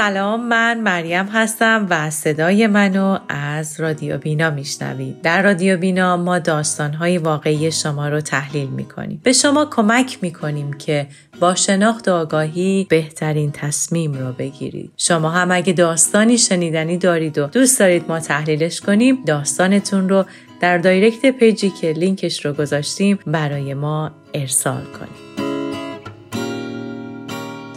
سلام من مریم هستم و صدای منو از رادیو بینا میشنوید. در رادیو بینا ما داستانهای واقعی شما رو تحلیل می‌کنیم. به شما کمک می‌کنیم که با شناخت و آگاهی بهترین تصمیم رو بگیرید. شما هم اگه داستانی شنیدنی دارید و دوست دارید ما تحلیلش کنیم داستانتون رو در دایرکت پیجی که لینکش رو گذاشتیم برای ما ارسال کنید.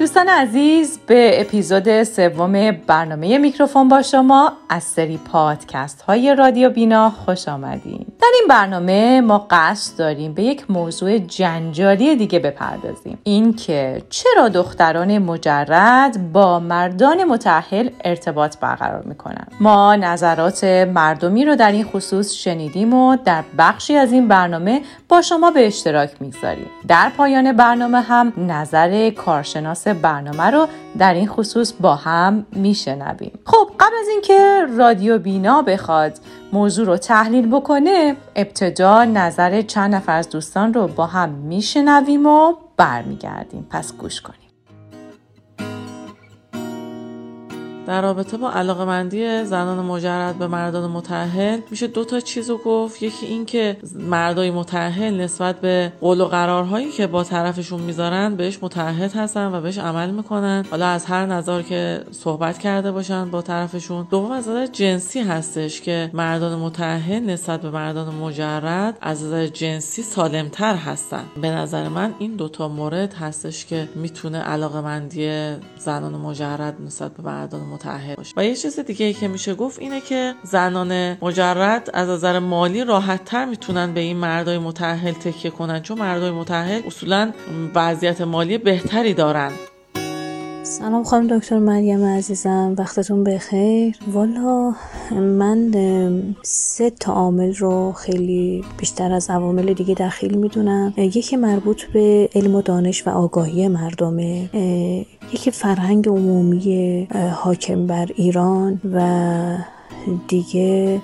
دوستان عزیز به اپیزود سوم برنامه میکروفون با شما از سری پادکست های رادیو بینا خوش آمدین. در این برنامه ما قصد داریم به یک موضوع جنجالی دیگه بپردازیم. اینکه چرا دختران مجرد با مردان متأهل ارتباط برقرار می‌کنن. ما نظرات مردمی رو در این خصوص شنیدیم و در بخشی از این برنامه با شما به اشتراک می‌گذاریم. در پایان برنامه هم نظر کارشناس برنامه رو در این خصوص با هم میشنویم. خب قبل از اینکه رادیو بینا بخواد موضوع رو تحلیل بکنه ابتدا نظر چند نفر از دوستان رو با هم میشنویم و برمیگردیم. پس گوش کنیم در رابطه با علاقمندی زنان مجرد به مردان متحل میشه دو تا چیز رو گفت. یکی این که مردای متحل نسبت به قول و قرارهایی که با طرفشون می‌ذارن بهش متحد هستن و بهش عمل می‌کنن. حالا از هر نظر که صحبت کرده باشن با طرفشون. دوم از نظر جنسی هستش که مردان متحل نسبت به مردان مجرد از نظر جنسی سالمتر هستن. به نظر من این دوتا مورد هستش که می‌تونه علاقمندی زنان مجرد نسبت به مردان متحد باشه. و یه چیز دیگه ای که میشه گفت اینه که زنان مجرد از نظر مالی راحت تر می‌تونن به این مردای متحل تکیه کنن چون مردای متحل اصولا وضعیت مالی بهتری دارن. سلام خانم دکتر مریم عزیزم وقتتون بخیر. والا من سه تا عامل رو خیلی بیشتر از عوامل دیگه دخیل می‌دونم. یکی مربوط به علم و دانش و آگاهی مردمه. یکی فرهنگ عمومی حاکم بر ایران و دیگه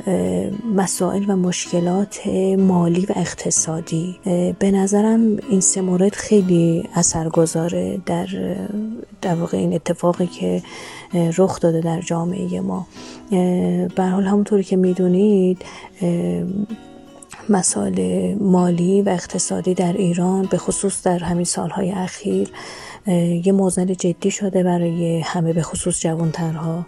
مسائل و مشکلات مالی و اقتصادی. به نظرم این سه مورد خیلی اثرگذاره در در واقع این اتفاقی که رخ داده در جامعه ما. به حال همونطوری که می‌دونید مسائل مالی و اقتصادی در ایران به خصوص در همین سالهای اخیر یه موزل جدی شده برای همه به خصوص جوانترها.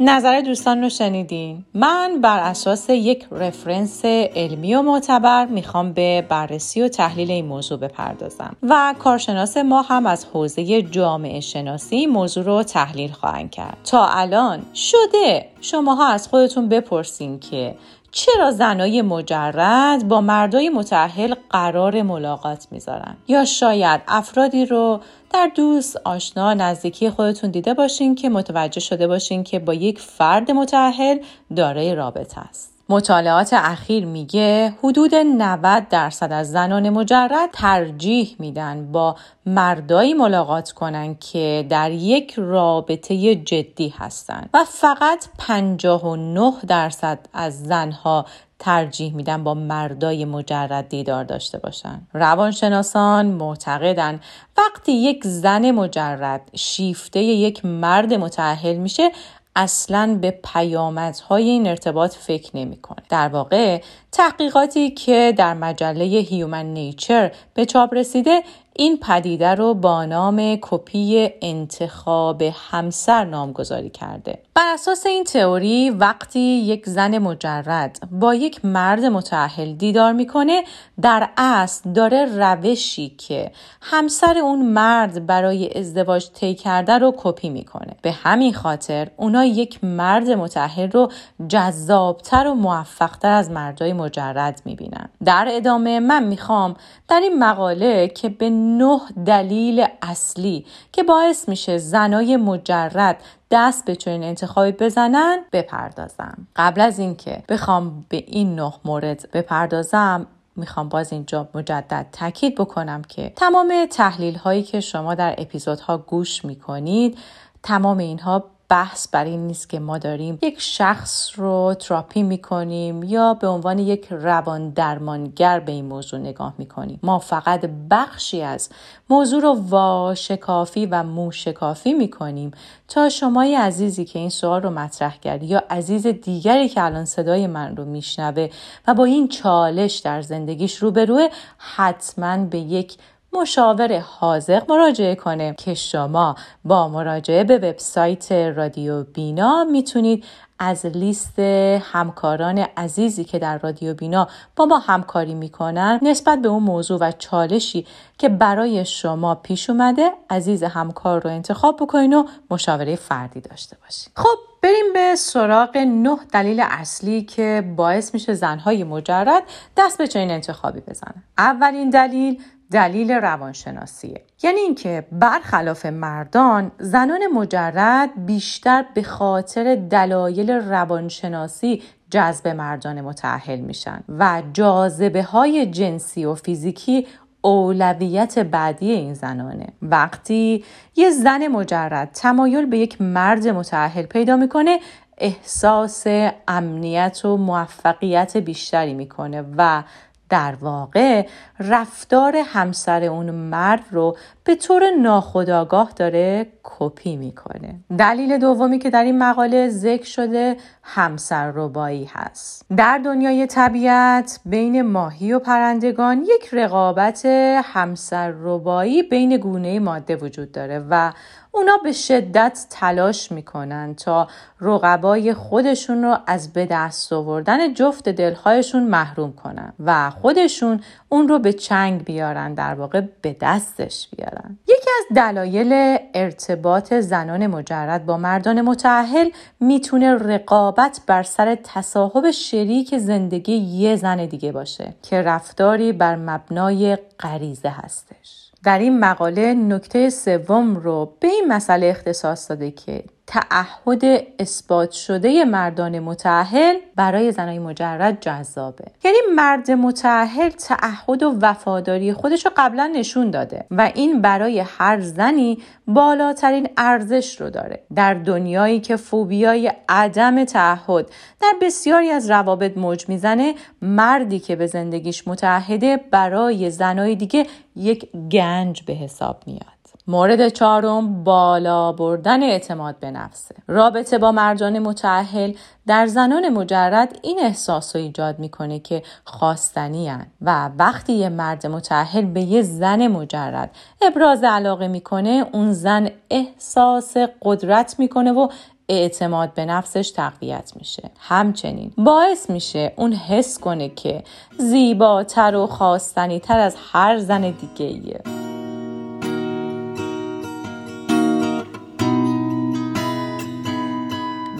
نظر دوستان رو شنیدین؟ من بر اساس یک رفرنس علمی و معتبر می‌خوام به بررسی و تحلیل این موضوع بپردازم و کارشناس ما هم از حوزه جامعه شناسی موضوع رو تحلیل خواهند کرد. تا الان شده. شماها از خودتون بپرسین که چرا زنای مجرد با مردای متعهل قرار ملاقات می‌ذارن؟ یا شاید افرادی رو در دوست آشنا نزدیکی خودتون دیده باشین که متوجه شده باشین که با یک فرد متعهل دارای رابطه است. مطالعات اخیر میگه حدود 90 درصد از زنان مجرد ترجیح میدن با مردایی ملاقات کنن که در یک رابطه جدی هستند و فقط 59 درصد از زنها ترجیح میدن با مردای مجرد دیدار داشته باشن. روانشناسان معتقدن وقتی یک زن مجرد شیفته یک مرد متعهل میشه اصلا به پیامدهای این ارتباط فکر نمی‌کنه. در واقع تحقیقاتی که در مجله هیومن نیچر به چاپ رسیده این پدیده رو با نام کپی انتخاب همسر نامگذاری کرده. بر اساس این تئوری وقتی یک زن مجرد با یک مرد متعهل دیدار می‌کنه در اصل داره روشی که همسر اون مرد برای ازدواج طی کرده رو کپی می‌کنه. به همین خاطر اونا یک مرد متعهل رو جذابتر و موفقتر از مردای می‌بینن. در ادامه من می‌خوام در این مقاله که به نه دلیل اصلی که باعث میشه زنای مجرد دست به چنین انتخابی بزنن بپردازم قبل از اینکه بخوام به این نه مورد بپردازم می‌خوام باز اینجا مجدد تاکید بکنم که تمام تحلیل هایی که شما در اپیزودها گوش می‌کنید تمام اینها بحث بر این نیست که ما داریم یک شخص رو تراپی می‌کنیم یا به عنوان یک روان درمانگر به این موضوع نگاه می‌کنیم. ما فقط بخشی از موضوع رو واشکافی و موشکافی می‌کنیم. تا شمای عزیزی که این سوال رو مطرح کردی یا عزیز دیگری که الان صدای من رو میشنوه و با این چالش در زندگیش روبروه حتما به یک مشاور حاضق مراجعه کنه که شما با مراجعه به وبسایت رادیو بینا می‌تونید از لیست همکاران عزیزی که در رادیو بینا با ما همکاری می‌کنن نسبت به اون موضوع و چالشی که برای شما پیش اومده عزیز همکار رو انتخاب بکنین و مشاوره فردی داشته باشین. خب بریم به سراغ نه دلیل اصلی که باعث میشه زنهای مجرد دست به چنین انتخابی بزنن. اولین دلیل دلیل روانشناسیه. یعنی اینکه برخلاف مردان زنان مجرد بیشتر به خاطر دلایل روانشناسی جذب مردان متعهل میشن و جاذبه های جنسی و فیزیکی اولویت بعدی این زنانه. وقتی یه زن مجرد تمایل به یک مرد متعهل پیدا می‌کنه احساس امنیت و موفقیت بیشتری می‌کنه و در واقع رفتار همسر اون مرد رو به طور ناخودآگاه داره کپی می‌کنه. دلیل دومی که در این مقاله ذکر شده همسر ربایی هست. در دنیای طبیعت بین ماهی و پرندگان یک رقابت همسر ربایی بین گونه ماده وجود داره و اونا به شدت تلاش می‌کنن تا رقبای خودشون رو از به دست آوردن جفت دلهایشون محروم کنن و خودشون اون رو به چنگ بیارن در واقع به دستش بیارن. یکی از دلایل ارتباط زنان مجرد با مردان متعهل می‌تونه رقابت بر سر تصاحب شریک زندگی یه زن دیگه باشه که رفتاری بر مبنای غریزه هستش. در این مقاله نکته سوم رو به این مسئله اختصاص داده که تعهد اثبات شده مردان متعهل برای زنای مجرد جذابه. یعنی مرد متعهل تعهد و وفاداری خودش رو قبلا نشون داده و این برای هر زنی بالاترین ارزش رو داره. در دنیایی که فوبیای عدم تعهد در بسیاری از روابط موج می‌زنه مردی که به زندگیش متعهده برای زنای دیگه یک گنج به حساب میاد. مورد چهارم بالا بردن اعتماد به نفسه رابطه با مردان متعهل در زنان مجرد این احساس رو ایجاد می‌کنه که خواستنی و وقتی یه مرد متعهل به یه زن مجرد ابراز علاقه می‌کنه اون زن احساس قدرت می‌کنه و اعتماد به نفسش تقویت میشه همچنین باعث میشه اون حس کنه که زیباتر و خواستنی تر از هر زن دیگه ایه.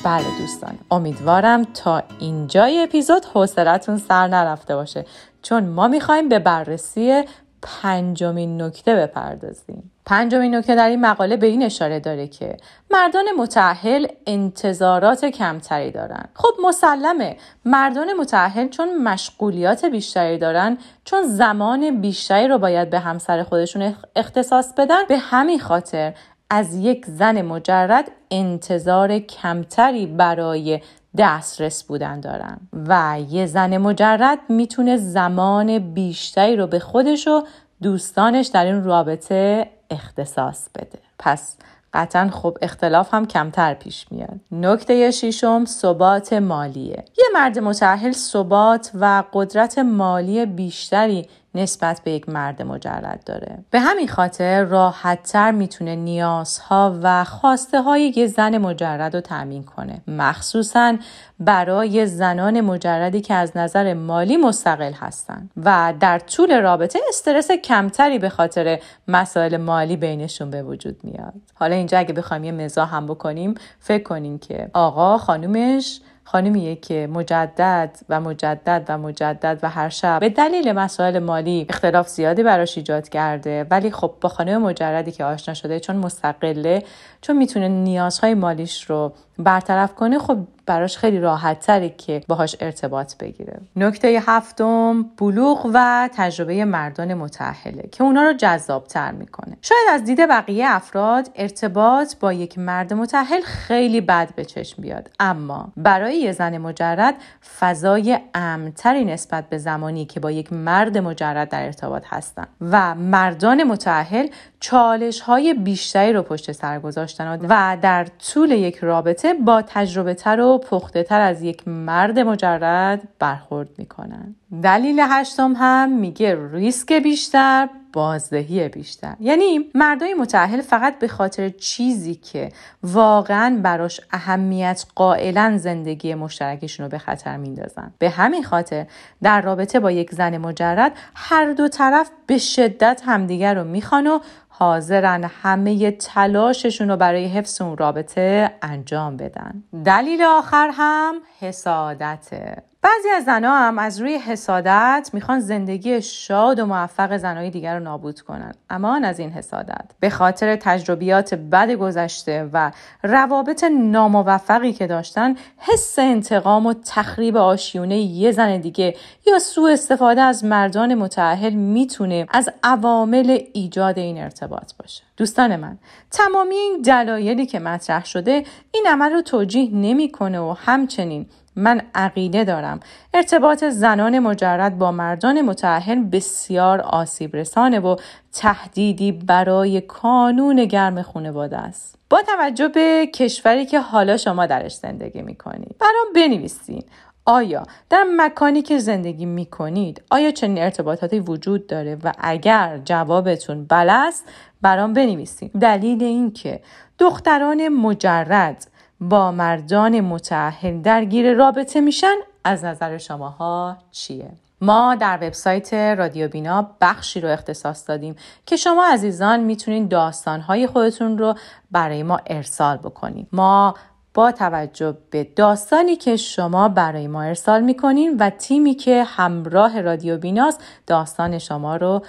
بله دوستان. امیدوارم تا اینجای اپیزود حوصلتون سر نرفته باشه. چون ما می‌خوایم به بررسی پنجمین نکته بپردازیم. پنجمین نکته در این مقاله به این اشاره داره که مردان متعهل انتظارات کمتری دارن. خب مسلمه. مردان متعهل چون مشغولیات بیشتری دارن چون زمان بیشتری رو باید به همسر خودشون اختصاص بدن. به همین خاطر از یک زن مجرد انتظار کمتری برای دسترس بودن دارن و یه زن مجرد می‌تونه زمان بیشتری رو به خودش و دوستانش در این رابطه اختصاص بده. پس قطعا خب اختلاف هم کمتر پیش میاد. نکته شیشم ثبات مالیه. یه مرد متعهل ثبات و قدرت مالی بیشتری نسبت به یک مرد مجرد داره. به همین خاطر راحتتر می‌تونه نیازها و خواسته های یه زن مجرد رو تأمین کنه. مخصوصا برای زنان مجردی که از نظر مالی مستقل هستن. و در طول رابطه استرس کمتری به خاطر مسائل مالی بینشون به وجود میاد. حالا اینجا اگه بخوایم یه مزاح هم بکنیم فکر کنیم که آقا خانومش خانمیه که مجدد و مجدد و مجدد و هر شب به دلیل مسائل مالی اختلاف زیادی براش ایجاد کرده. ولی خب با خانم مجردی که آشنا شده چون مستقله چون می‌تونه نیازهای مالیش رو برطرف کنه خب براش خیلی راحت تره که باهاش ارتباط بگیره. نکته هفتم بلوغ و تجربه مردان متحله که اونا رو جذابتر می‌کنه. شاید از دید بقیه افراد ارتباط با یک مرد متحل خیلی بد به چشم بیاد. اما برای یه زن مجرد فضای امتری نسبت به زمانی که با یک مرد مجرد در ارتباط هستن و مردان متحل چالش های بیشتری رو پشت سر گذاشتن و در طول یک رابطه با تجربه تر و پخته تر از یک مرد مجرد برخورد می‌کنن. دلیل هشتم هم میگه ریسک بیشتر بازدهی بیشتر. یعنی مردای متعهل فقط به خاطر چیزی که واقعا براش اهمیت قائلا زندگی مشترکشون رو به خطر میندازن. به همین خاطر در رابطه با یک زن مجرد هر دو طرف به شدت همدیگر رو می‌خوان و حاضرن همه تلاششون رو برای حفظ اون رابطه انجام بدن. دلیل آخر هم حسادته. بعضی از زنها هم از روی حسادت می‌خوان زندگی شاد و موفق زنهای دیگر رو نابود کنن. امان از این حسادت. به خاطر تجربیات بد گذشته و روابط ناموفقی که داشتن حس انتقام و تخریب آشیونه یه زن دیگه یا سوء استفاده از مردان متعهل می‌تونه از عوامل ایجاد این ارتباط باشه. دوستان من تمامی این دلایلی که مطرح شده این عمل رو توجیه نمی‌کنه و همچنین من عقیده دارم. ارتباط زنان مجرد با مردان متعهل بسیار آسیب رسانه و تهدیدی برای کانون گرم خانواده است. با توجه به کشوری که حالا شما درش زندگی می‌کنید. برام بنویسین. آیا در مکانی که زندگی می کنید آیا چنین ارتباطاتی وجود داره؟ و اگر جوابتون بله است برام بنویسید دلیل اینکه دختران مجرد با مردان متعهل درگیر رابطه میشن از نظر شماها چیه؟ ما در وبسایت رادیو بینا بخشی رو اختصاص دادیم که شما عزیزان می‌تونید داستانهای خودتون رو برای ما ارسال بکنید. ما با توجه به داستانی که شما برای ما ارسال می‌کنین و تیمی که همراه رادیو بیناست داستان شما رو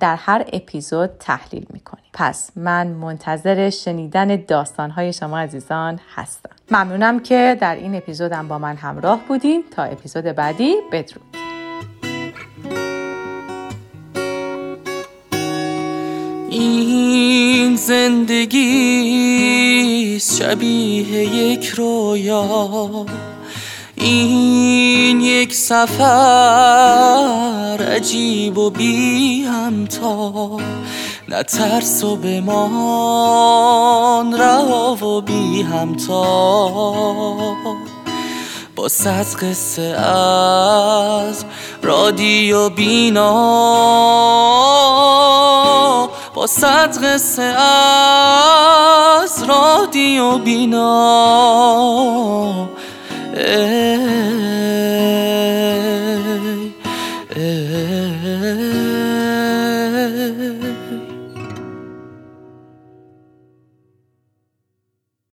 در هر اپیزود تحلیل می‌کنیم. پس من منتظر شنیدن داستانهای شما عزیزان هستم. ممنونم که در این اپیزودم با من همراه بودین. تا اپیزود بعدی بدرود. این زندگی شبیه یک رویا. این یک سفر عجیب و بی همتا. نه ترس و بمان رها و بی همتا. با صد قصه از رادیو بینا. با صد قصه از رادیو بینا.